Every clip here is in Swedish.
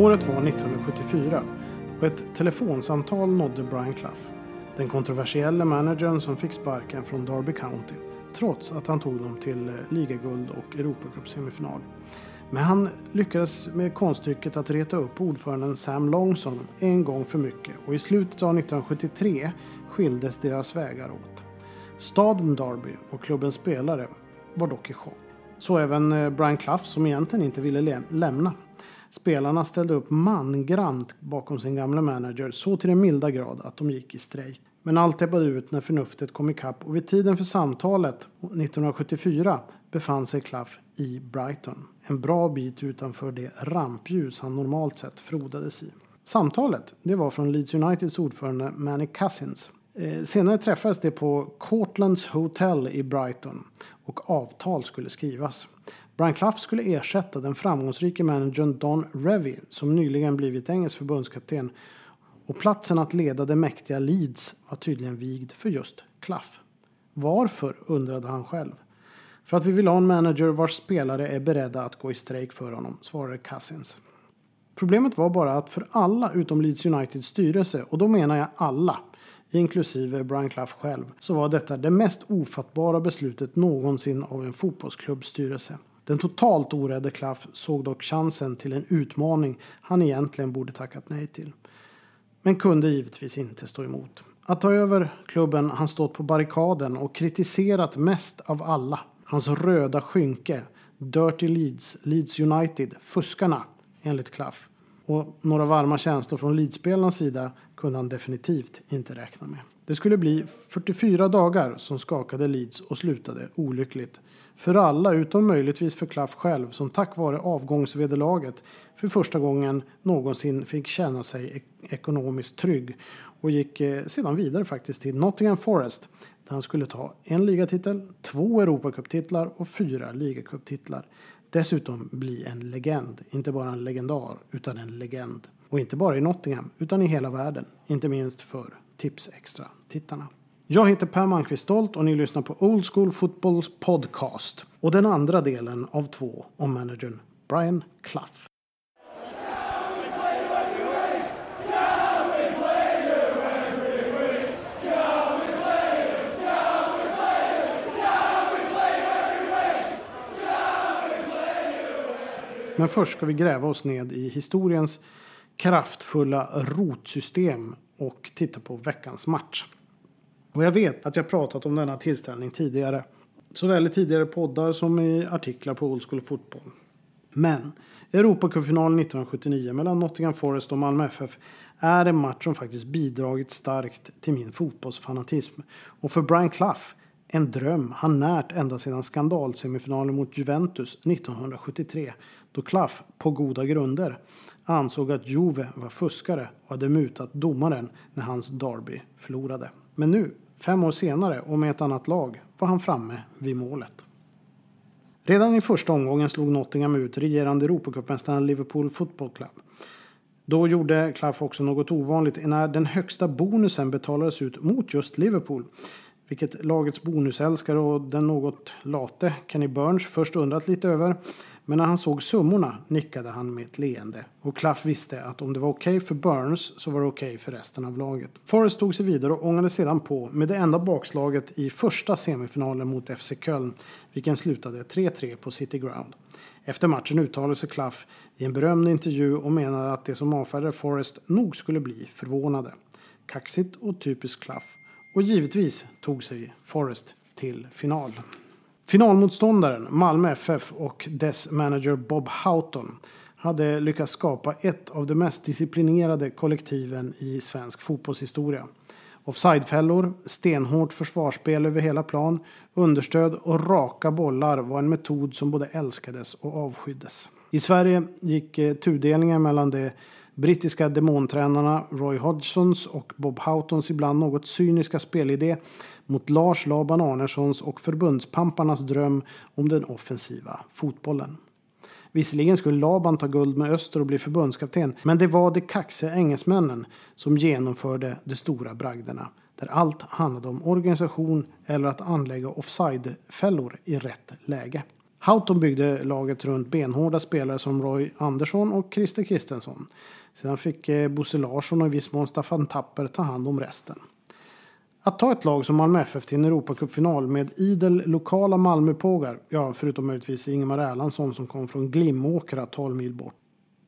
Året var 1974 och ett telefonsamtal nådde Brian Clough, den kontroversiella managern som fick sparken från Derby County, trots att han tog dem till eh, ligaguld och Europacup-semifinal. Men han lyckades med konststycket att reta upp ordföranden Sam Longson en gång för mycket och i slutet av 1973 skildes deras vägar åt. Staden Derby och klubbens spelare var dock i chock. Så även eh, Brian Clough som egentligen inte ville lämna. Spelarna ställde upp mangrant bakom sin gamla manager så till den milda grad att de gick i strejk. Men allt ebbade ut när förnuftet kom ikapp och vid tiden för samtalet 1974 befann sig Clough i Brighton. En bra bit utanför det rampljus han normalt sett frodades i. Samtalet det var från Leeds Uniteds ordförande Manny Cousins. Eh, senare träffades de på Cortlands Hotel i Brighton och avtal skulle skrivas. Brian Clough skulle ersätta den framgångsrike managern Don Revy som nyligen blivit engelsk förbundskapten och platsen att leda det mäktiga Leeds var tydligen vigd för just Clough. Varför undrade han själv. För att vi vill ha en manager vars spelare är beredda att gå i strejk för honom, svarade Cousins. Problemet var bara att för alla utom Leeds Uniteds styrelse, och då menar jag alla, inklusive Brian Clough själv, så var detta det mest ofattbara beslutet någonsin av en fotbollsklubbs styrelse. Den totalt orädde Klaff såg dock chansen till en utmaning han egentligen borde tackat nej till. Men kunde givetvis inte stå emot. Att ta över klubben han stått på barrikaden och kritiserat mest av alla. Hans röda skynke, Dirty Leeds, Leeds United, fuskarna, enligt Klaff, Och några varma känslor från Leeds-spelarnas sida kunde han definitivt inte räkna med. Det skulle bli 44 dagar som skakade Leeds och slutade olyckligt. För alla utom möjligtvis för Klaff själv som tack vare avgångsvederlaget för första gången någonsin fick känna sig e- ekonomiskt trygg och gick eh, sedan vidare faktiskt till Nottingham Forest där han skulle ta en ligatitel, två Europacuptitlar och fyra ligacuptitlar. Dessutom bli en legend, inte bara en legendar utan en legend. Och inte bara i Nottingham utan i hela världen, inte minst för Tips Extra-tittarna. Jag heter Per Malmqvist Stolt och ni lyssnar på Old School Footballs podcast och den andra delen av två om managern Brian Clough. Men först ska vi gräva oss ned i historiens kraftfulla rotsystem och titta på veckans match. Och jag vet att jag pratat om denna tillställning tidigare. Såväl i tidigare poddar som i artiklar på Old School Fotboll. Men Europacupfinalen 1979 mellan Nottingham Forest och Malmö FF är en match som faktiskt bidragit starkt till min fotbollsfanatism. Och för Brian Clough en dröm han närt ända sedan skandalsemifinalen mot Juventus 1973 då Klaff, på goda grunder, ansåg att Juve var fuskare och hade mutat domaren när hans Derby förlorade. Men nu, fem år senare och med ett annat lag, var han framme vid målet. Redan i första omgången slog Nottingham ut regerande Europacupmästaren Liverpool Football Club. Då gjorde Klaff också något ovanligt när den högsta bonusen betalades ut mot just Liverpool. Vilket lagets bonusälskare och den något late Kenny Burns först undrat lite över. Men när han såg summorna nickade han med ett leende och Clough visste att om det var okej okay för Burns så var det okej okay för resten av laget. Forrest tog sig vidare och ångade sedan på med det enda bakslaget i första semifinalen mot FC Köln, vilken slutade 3-3 på City Ground. Efter matchen uttalade sig Clough i en berömd intervju och menade att det som avfärdade Forrest nog skulle bli förvånade. Kaxigt och typiskt Clough. Och givetvis tog sig Forrest till final. Finalmotståndaren Malmö FF och dess manager Bob Houghton hade lyckats skapa ett av de mest disciplinerade kollektiven i svensk fotbollshistoria. Offsidefällor, stenhårt försvarsspel över hela plan, understöd och raka bollar var en metod som både älskades och avskyddes. I Sverige gick eh, tudelningen mellan det brittiska demontränarna Roy Hodgsons och Bob Houghtons ibland något cyniska spelidé mot Lars Laban Arnessons och förbundspamparnas dröm om den offensiva fotbollen. Visserligen skulle Laban ta guld med Öster och bli förbundskapten, men det var de kaxiga engelsmännen som genomförde de stora bragderna, där allt handlade om organisation eller att anlägga offside-fällor i rätt läge. Houghton byggde laget runt benhårda spelare som Roy Andersson och Christer Kristensson. Sedan fick eh, Bosse Larsson och i viss mån Staffan Tapper ta hand om resten. Att ta ett lag som Malmö FF till en Europacupfinal med idel lokala Malmöpågar, ja förutom möjligtvis Ingemar Erlandsson som kom från Glimåkra 12 mil bort,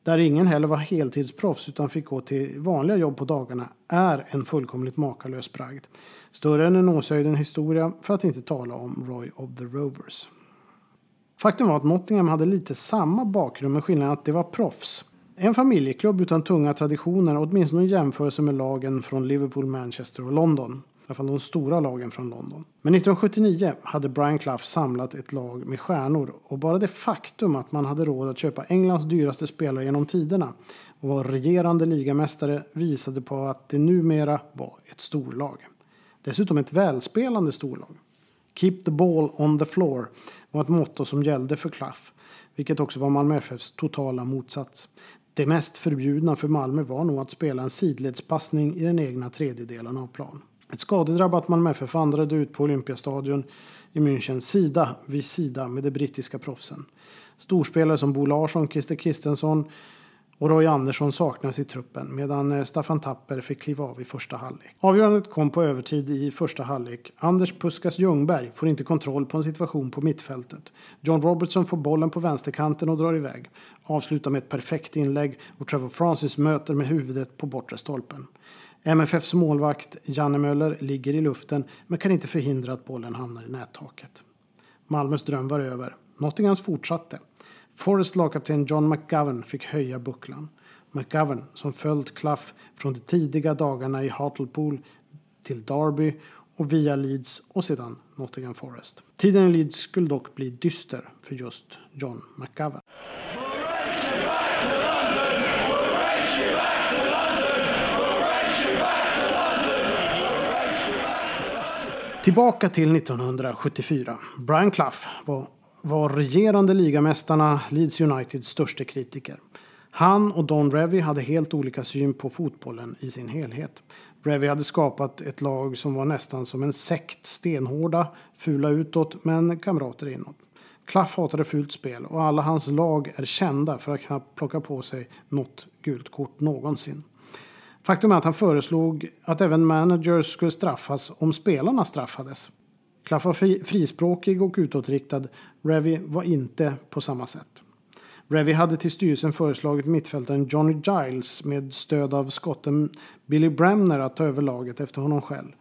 där ingen heller var heltidsproffs utan fick gå till vanliga jobb på dagarna, är en fullkomligt makalös bragd. Större än en Åshöjden historia, för att inte tala om Roy of the Rovers. Faktum var att Nottingham hade lite samma bakgrund med skillnaden att det var proffs. En familjeklubb utan tunga traditioner, åtminstone i jämförelse med lagen från Liverpool, Manchester och London I alla fall de stora lagen från London. Men 1979 hade Brian Clough samlat ett lag med stjärnor och bara det faktum att man hade råd att köpa Englands dyraste spelare genom tiderna och var regerande ligamästare visade på att det numera var ett storlag. Dessutom ett välspelande storlag. Keep the ball on the floor var ett motto som gällde för klaff, vilket också var Malmö FFs totala motsats. Det mest förbjudna för Malmö var nog att spela en sidledspassning i den egna tredjedelen av plan. Ett skadedrabbat Malmö FF vandrade ut på Olympiastadion i München sida vid sida med de brittiska proffsen. Storspelare som Bo Larsson, Christer Kristensson och Roy Andersson saknas i truppen medan eh, Staffan Tapper fick kliva av i första halvlek. Avgörandet kom på övertid i första halvlek. Anders Puskas Ljungberg får inte kontroll på en situation på mittfältet. John Robertson får bollen på vänsterkanten och drar iväg. Avslutar med ett perfekt inlägg och Trevor Francis möter med huvudet på bortre stolpen. MFFs målvakt Janne Möller ligger i luften men kan inte förhindra att bollen hamnar i nättaket. Malmös dröm var över. Nottinghams fortsatte. Forrests lagkapten John McGovern fick höja bucklan. McGovern, som följt Clough från de tidiga dagarna i Hartlepool till Derby och via Leeds och sedan Nottingham Forest. Tiden i Leeds skulle dock bli dyster för just John McGovern. Tillbaka till 1974. Brian Clough var, var regerande ligamästarna Leeds Uniteds största kritiker. Han och Don Revy hade helt olika syn på fotbollen i sin helhet. Revy hade skapat ett lag som var nästan som en sekt, stenhårda, fula utåt men kamrater inåt. Klaff hatade fult spel och alla hans lag är kända för att knappt plocka på sig något gult kort någonsin. Faktum är att han föreslog att även managers skulle straffas om spelarna straffades. Klaff var frispråkig och utåtriktad. Revy var inte på samma sätt. Revy hade till styrelsen föreslagit mittfältaren Johnny Giles med stöd av skotten Billy Bremner att ta över laget efter honom själv.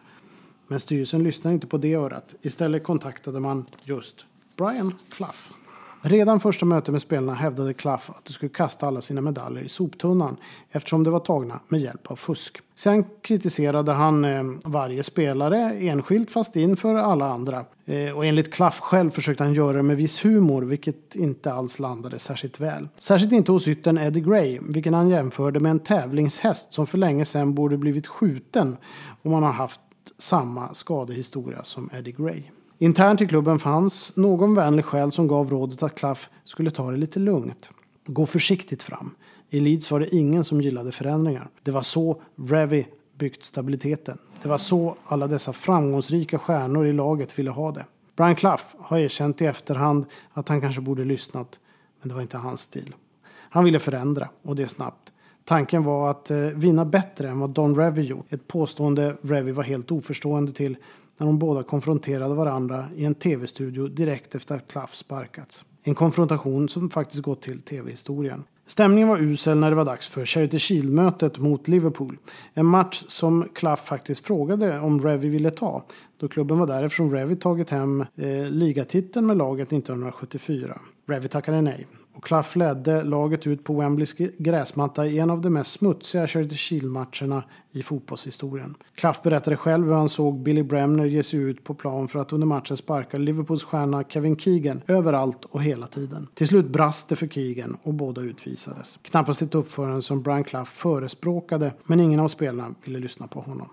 Men styrelsen lyssnade inte på det örat. Istället kontaktade man just Brian Clough. Redan första mötet med spelarna hävdade Klaff att de skulle kasta alla sina medaljer i soptunnan eftersom de var tagna med hjälp av fusk. Sen kritiserade han eh, varje spelare enskilt fast inför alla andra. Eh, och enligt Klaff själv försökte han göra det med viss humor vilket inte alls landade särskilt väl. Särskilt inte hos yttern Eddie Gray vilken han jämförde med en tävlingshäst som för länge sedan borde blivit skjuten om man har haft samma skadehistoria som Eddie Gray. Internt i klubben fanns någon vänlig själ som gav rådet att Klaff skulle ta det lite lugnt. Gå försiktigt fram. I Leeds var det ingen som gillade förändringar. Det var så Revy byggt stabiliteten. Det var så alla dessa framgångsrika stjärnor i laget ville ha det. Brian Clough har erkänt i efterhand att han kanske borde lyssnat, men det var inte hans stil. Han ville förändra, och det snabbt. Tanken var att eh, vinna bättre än vad Don Revy gjort. Ett påstående Revy var helt oförstående till när de båda konfronterade varandra i en tv-studio direkt efter att Klaff sparkats. En konfrontation som faktiskt gått till tv-historien. Stämningen var usel när det var dags för Charity Shield-mötet mot Liverpool. En match som Klaff faktiskt frågade om Revy ville ta. Då klubben var där eftersom Revy tagit hem eh, ligatiteln med laget 1974. Revy tackade nej. Och Clough ledde laget ut på Wembleys gräsmatta i en av de mest smutsiga Charity Shield-matcherna i fotbollshistorien. Clough berättade själv hur han såg Billy Bremner ge sig ut på plan för att under matchen sparka Liverpools stjärna Kevin Keegan överallt och hela tiden. Till slut brast det för Keegan och båda utvisades. Knappast ett uppförande som Brian Clough förespråkade men ingen av spelarna ville lyssna på honom.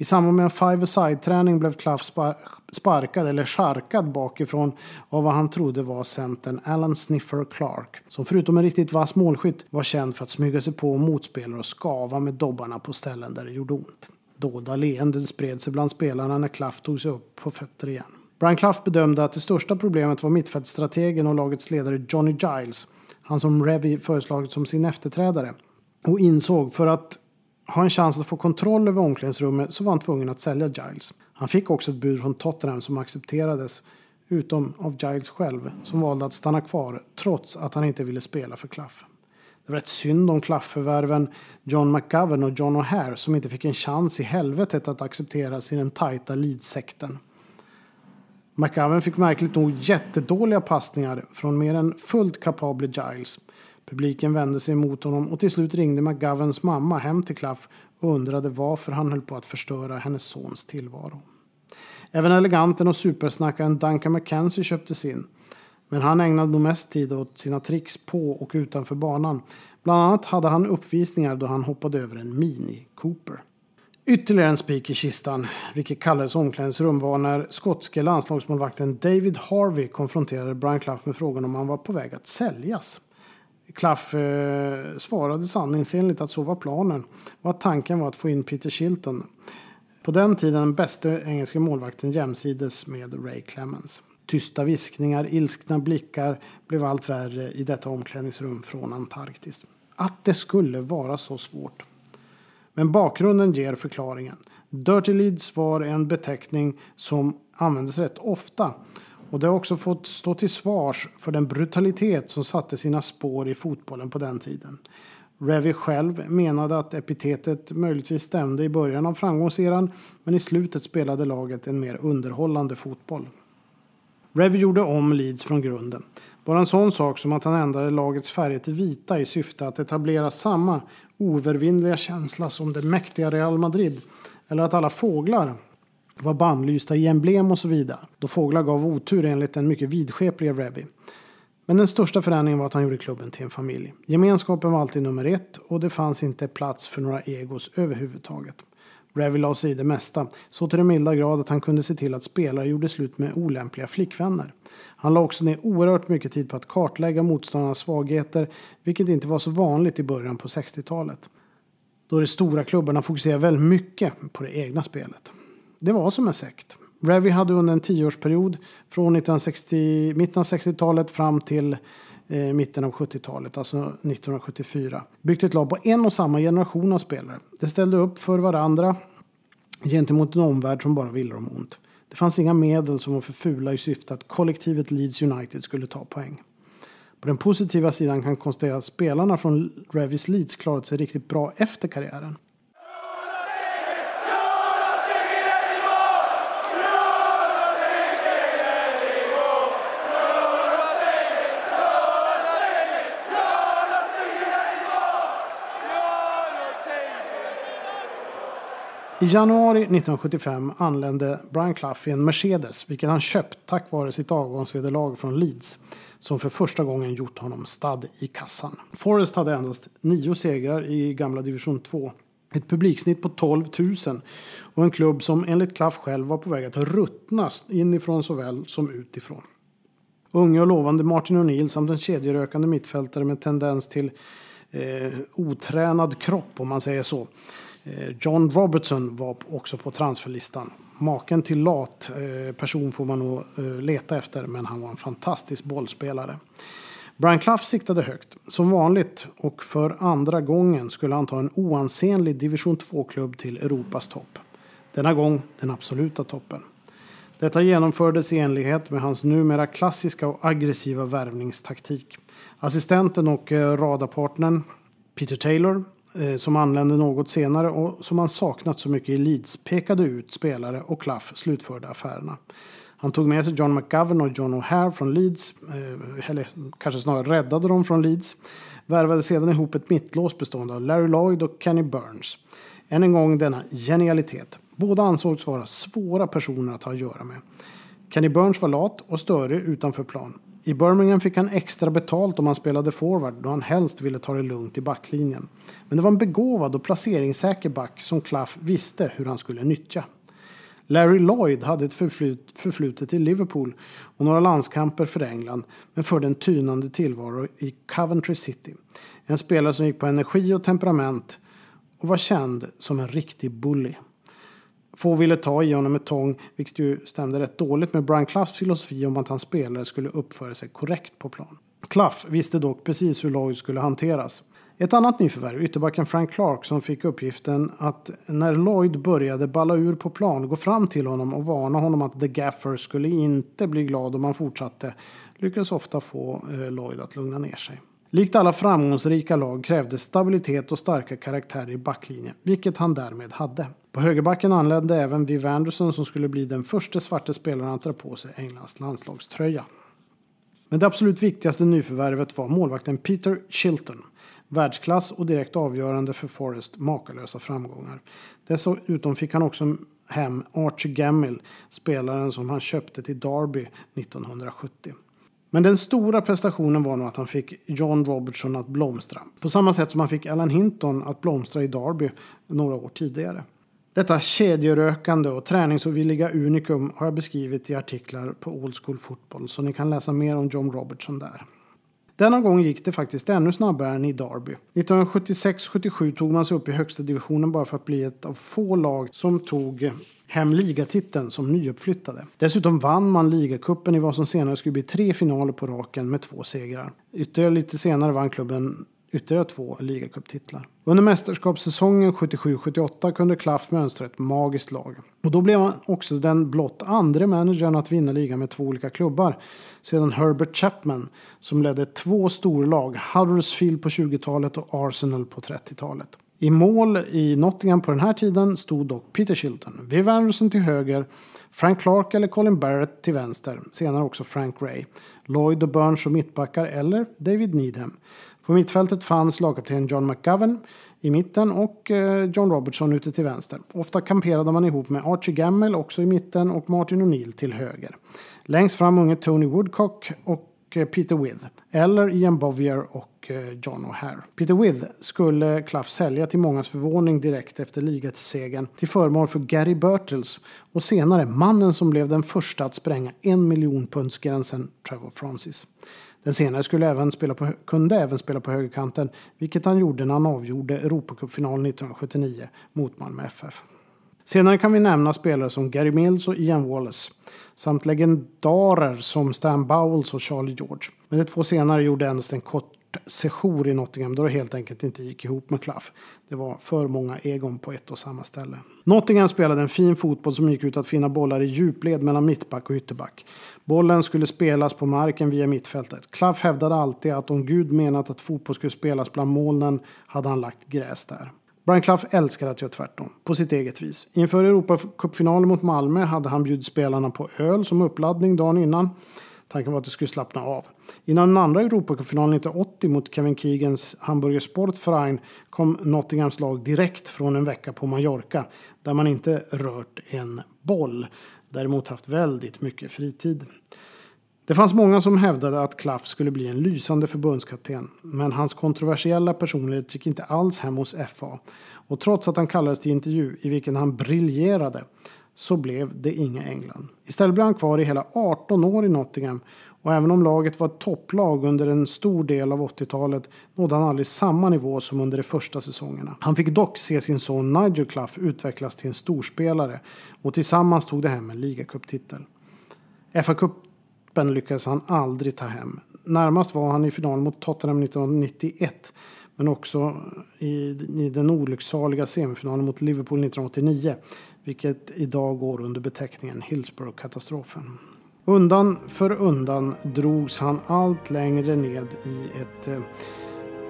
I samband med en five-a-side-träning blev Clough sparkad eller charkad bakifrån av vad han trodde var centern Alan Sniffer Clark. Som förutom en riktigt vass målskytt var känd för att smyga sig på motspelare och skava med dobbarna på ställen där det gjorde ont. Dolda leenden spred sig bland spelarna när Klaff tog sig upp på fötter igen. Brian Clough bedömde att det största problemet var mittfältstrategen och lagets ledare Johnny Giles, han som Revy föreslagit som sin efterträdare, och insåg för att ha en chans att få kontroll över omklädningsrummet så var han tvungen att sälja Giles. Han fick också ett bud från Tottenham som accepterades, utom av Giles själv som valde att stanna kvar trots att han inte ville spela för klaff. Det var rätt synd om Klaff-förvärven John McGovern och John O'Hare som inte fick en chans i helvetet att accepteras i den tajta Leeds-sekten. McGovern fick märkligt nog jättedåliga passningar från mer än fullt kapable Giles. Publiken vände sig mot honom och till slut ringde McGovens mamma hem till Claff och undrade varför han höll på att förstöra hennes sons tillvaro. Även eleganten och supersnackaren Duncan McKenzie köptes in. Men han ägnade nog mest tid åt sina tricks på och utanför banan. Bland annat hade han uppvisningar då han hoppade över en Mini Cooper. Ytterligare en spik i kistan, vilket kallades omklädningsrum, var när skotske landslagsmålvakten David Harvey konfronterade Brian Clough med frågan om han var på väg att säljas. Klaff eh, svarade sanningsenligt att så var planen och att tanken var att få in Peter Shilton. På den tiden den bästa engelska målvakten jämsides med Ray Clemens. Tysta viskningar, ilskna blickar blev allt värre i detta omklädningsrum från Antarktis. Att det skulle vara så svårt. Men bakgrunden ger förklaringen. Dirty Leeds var en beteckning som användes rätt ofta och det har också fått stå till svars för den brutalitet som satte sina spår i fotbollen på den tiden. Revy själv menade att epitetet möjligtvis stämde i början av framgångseran men i slutet spelade laget en mer underhållande fotboll. Revy gjorde om Leeds från grunden. Bara en sån sak som att han ändrade lagets färger till vita i syfte att etablera samma oövervinnliga känsla som det mäktiga Real Madrid. Eller att alla fåglar var bannlysta i emblem och så vidare. Då fåglar gav otur enligt den mycket vidskeplige Revy. Men den största förändringen var att han gjorde klubben till en familj. Gemenskapen var alltid nummer ett och det fanns inte plats för några egos överhuvudtaget. Revy la sig i det mesta, så till den milda grad att han kunde se till att spelare gjorde slut med olämpliga flickvänner. Han la också ner oerhört mycket tid på att kartlägga motståndarnas svagheter, vilket inte var så vanligt i början på 60-talet. Då de stora klubbarna fokuserade väldigt mycket på det egna spelet. Det var som en sekt. Revy hade under en tioårsperiod från 1960, mitten av 60-talet fram till eh, mitten av 70-talet, alltså 1974. Byggt ett lag på en och samma generation av spelare. De ställde upp för varandra gentemot en omvärld som bara ville dem ont. Det fanns inga medel som var för fula i syfte att kollektivet Leeds United skulle ta poäng. På den positiva sidan kan konstateras att spelarna från Revys Leeds klarat sig riktigt bra efter karriären. I januari 1975 anlände Brian Clough i en Mercedes, vilket han köpt tack vare sitt avgångsvederlag från Leeds, som för första gången gjort honom stad i kassan. Forrest hade endast nio segrar i gamla division 2, ett publiksnitt på 12 000 och en klubb som enligt Clough själv var på väg att ruttnas inifrån såväl som utifrån. Unge och lovande Martin O'Neill samt en kedjerökande mittfältare med tendens till eh, otränad kropp om man säger så Eh, John Robertson var också på transferlistan. Maken till lat eh, person får man nog eh, leta efter, men han var en fantastisk bollspelare. Brian Clough siktade högt. Som vanligt och för andra gången skulle han ta en oansenlig division 2-klubb till Europas topp. Denna gång den absoluta toppen. Detta genomfördes i enlighet med hans numera klassiska och aggressiva värvningstaktik. Assistenten och radarpartnern Peter Taylor Eh, som anlände något senare och som han saknat så mycket i Leeds pekade ut spelare och Clough slutförde affärerna. Han tog med sig John McGovern och John O'Hare från Leeds, eh, eller kanske snarare räddade dem från Leeds. Värvade sedan ihop ett mittlås bestående av Larry Lloyd och Kenny Burns. Än en gång denna genialitet. Båda ansågs vara svåra personer att ha att göra med. Kenny Burns var lat och störig utanför plan. I Birmingham fick han extra betalt om han spelade forward då han helst ville ta det lugnt i backlinjen. Men det var en begåvad och placeringssäker back som Claff visste hur han skulle nyttja. Larry Lloyd hade ett förflut, förflutet i Liverpool och några landskamper för England men förde en tynande tillvaro i Coventry City. En spelare som gick på energi och temperament och var känd som en riktig bully. Få ville ta i honom med tång, vilket ju stämde rätt dåligt med Brian Cloughs filosofi om att hans spelare skulle uppföra sig korrekt på plan. Clough visste dock precis hur laget skulle hanteras. Ett annat nyförvärv, ytterbacken Frank Clark, som fick uppgiften att när Lloyd började balla ur på plan gå fram till honom och varna honom att The Gaffer skulle inte bli glad om han fortsatte, lyckades ofta få eh, Lloyd att lugna ner sig. Likt alla framgångsrika lag krävde stabilitet och starka karaktärer i backlinjen, vilket han därmed hade. På högerbacken anlände även Viv Anderson som skulle bli den första svarte spelaren att dra på sig Englands landslagströja. Men det absolut viktigaste nyförvärvet var målvakten Peter Chilton. Världsklass och direkt avgörande för Forrest makalösa framgångar. Dessutom fick han också hem Archie Gammill, spelaren som han köpte till Derby 1970. Men den stora prestationen var nog att han fick John Robertson att blomstra. På samma sätt som han fick Alan Hinton att blomstra i Derby några år tidigare. Detta kedjerökande och träningsovilliga unikum har jag beskrivit i artiklar på Old School Football så ni kan läsa mer om John Robertson där. Denna gång gick det faktiskt ännu snabbare än i Derby. 1976-77 tog man sig upp i högsta divisionen bara för att bli ett av få lag som tog hem ligatiteln som nyuppflyttade. Dessutom vann man ligacupen i vad som senare skulle bli tre finaler på raken med två segrar. Ytterligare lite senare vann klubben ytterligare två ligacuptitlar. Under mästerskapssäsongen 77-78 kunde Klaff mönstra ett magiskt lag. Och då blev han också den blott andra managern att vinna ligan med två olika klubbar. Sedan Herbert Chapman som ledde två storlag, Huddersfield på 20-talet och Arsenal på 30-talet. I mål i Nottingham på den här tiden stod dock Peter Shilton, Viv Anderson till höger, Frank Clark eller Colin Barrett till vänster, senare också Frank Ray, Lloyd och Burns som mittbackar eller David Needham. På mittfältet fanns lagkapten John McGovern i mitten och eh, John Robertson ute till vänster. Ofta kamperade man ihop med Archie Gammel också i mitten och Martin O'Neill till höger. Längst fram unge Tony Woodcock och och eh, Peter With. Eller Ian Bovier och eh, John O'Hare. Peter With skulle Clough sälja till mångas förvåning direkt efter ligasegern till förmån för Gary Birtles och senare mannen som blev den första att spränga en miljon pundsgränsen, Trevor Francis. Den senare skulle även spela på, kunde även spela på högerkanten, vilket han gjorde när han avgjorde Europacupfinalen 1979 mot Malmö FF. Senare kan vi nämna spelare som Gary Mills och Ian Wallace samt legendarer som Stan Bowles och Charlie George. Men de två senare gjorde endast en kort sejour i Nottingham då det helt enkelt inte gick ihop med Clough. Det var för många egon på ett och samma ställe. Nottingham spelade en fin fotboll som gick ut att finna bollar i djupled mellan mittback och ytterback. Bollen skulle spelas på marken via mittfältet. Clough hävdade alltid att om Gud menat att fotboll skulle spelas bland molnen hade han lagt gräs där. Brian Clough älskar att göra tvärtom, på sitt eget vis. Inför Europacupfinalen mot Malmö hade han bjudit spelarna på öl som uppladdning dagen innan. Tanken var att det skulle slappna av. Innan den andra Europacupfinalen 1980 mot Kevin Keegans Hamburger Sportverein kom Nottinghams lag direkt från en vecka på Mallorca där man inte rört en boll. Däremot haft väldigt mycket fritid. Det fanns många som hävdade att Klaff skulle bli en lysande förbundskapten. Men hans kontroversiella personlighet gick inte alls hem hos FA. Och trots att han kallades till intervju i vilken han briljerade så blev det inga England. Istället blev han kvar i hela 18 år i Nottingham och även om laget var ett topplag under en stor del av 80-talet nådde han aldrig samma nivå som under de första säsongerna. Han fick dock se sin son Nigel Clough utvecklas till en storspelare och tillsammans tog de hem en ligacuptitel. Cupen lyckades han aldrig ta hem. Närmast var han i final mot Tottenham 1991 men också i, i den olycksaliga semifinalen mot Liverpool 1989 vilket idag går under beteckningen Hillsborough-katastrofen. Undan för undan drogs han allt längre ned i ett eh,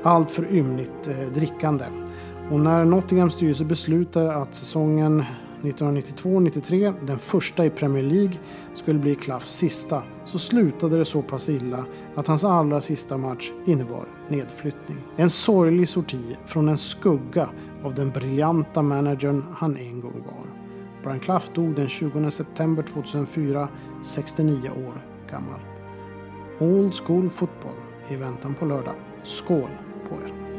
alltför ymnigt eh, drickande. Och när Nottinghams styrelse beslutade att säsongen 1992-93, den första i Premier League, skulle bli Klaffs sista så slutade det så pass illa att hans allra sista match innebar nedflyttning. En sorglig sorti från en skugga av den briljanta managern han en gång var. Brian Clough dog den 20 september 2004, 69 år gammal. Old School Football i väntan på lördag. Skål på er!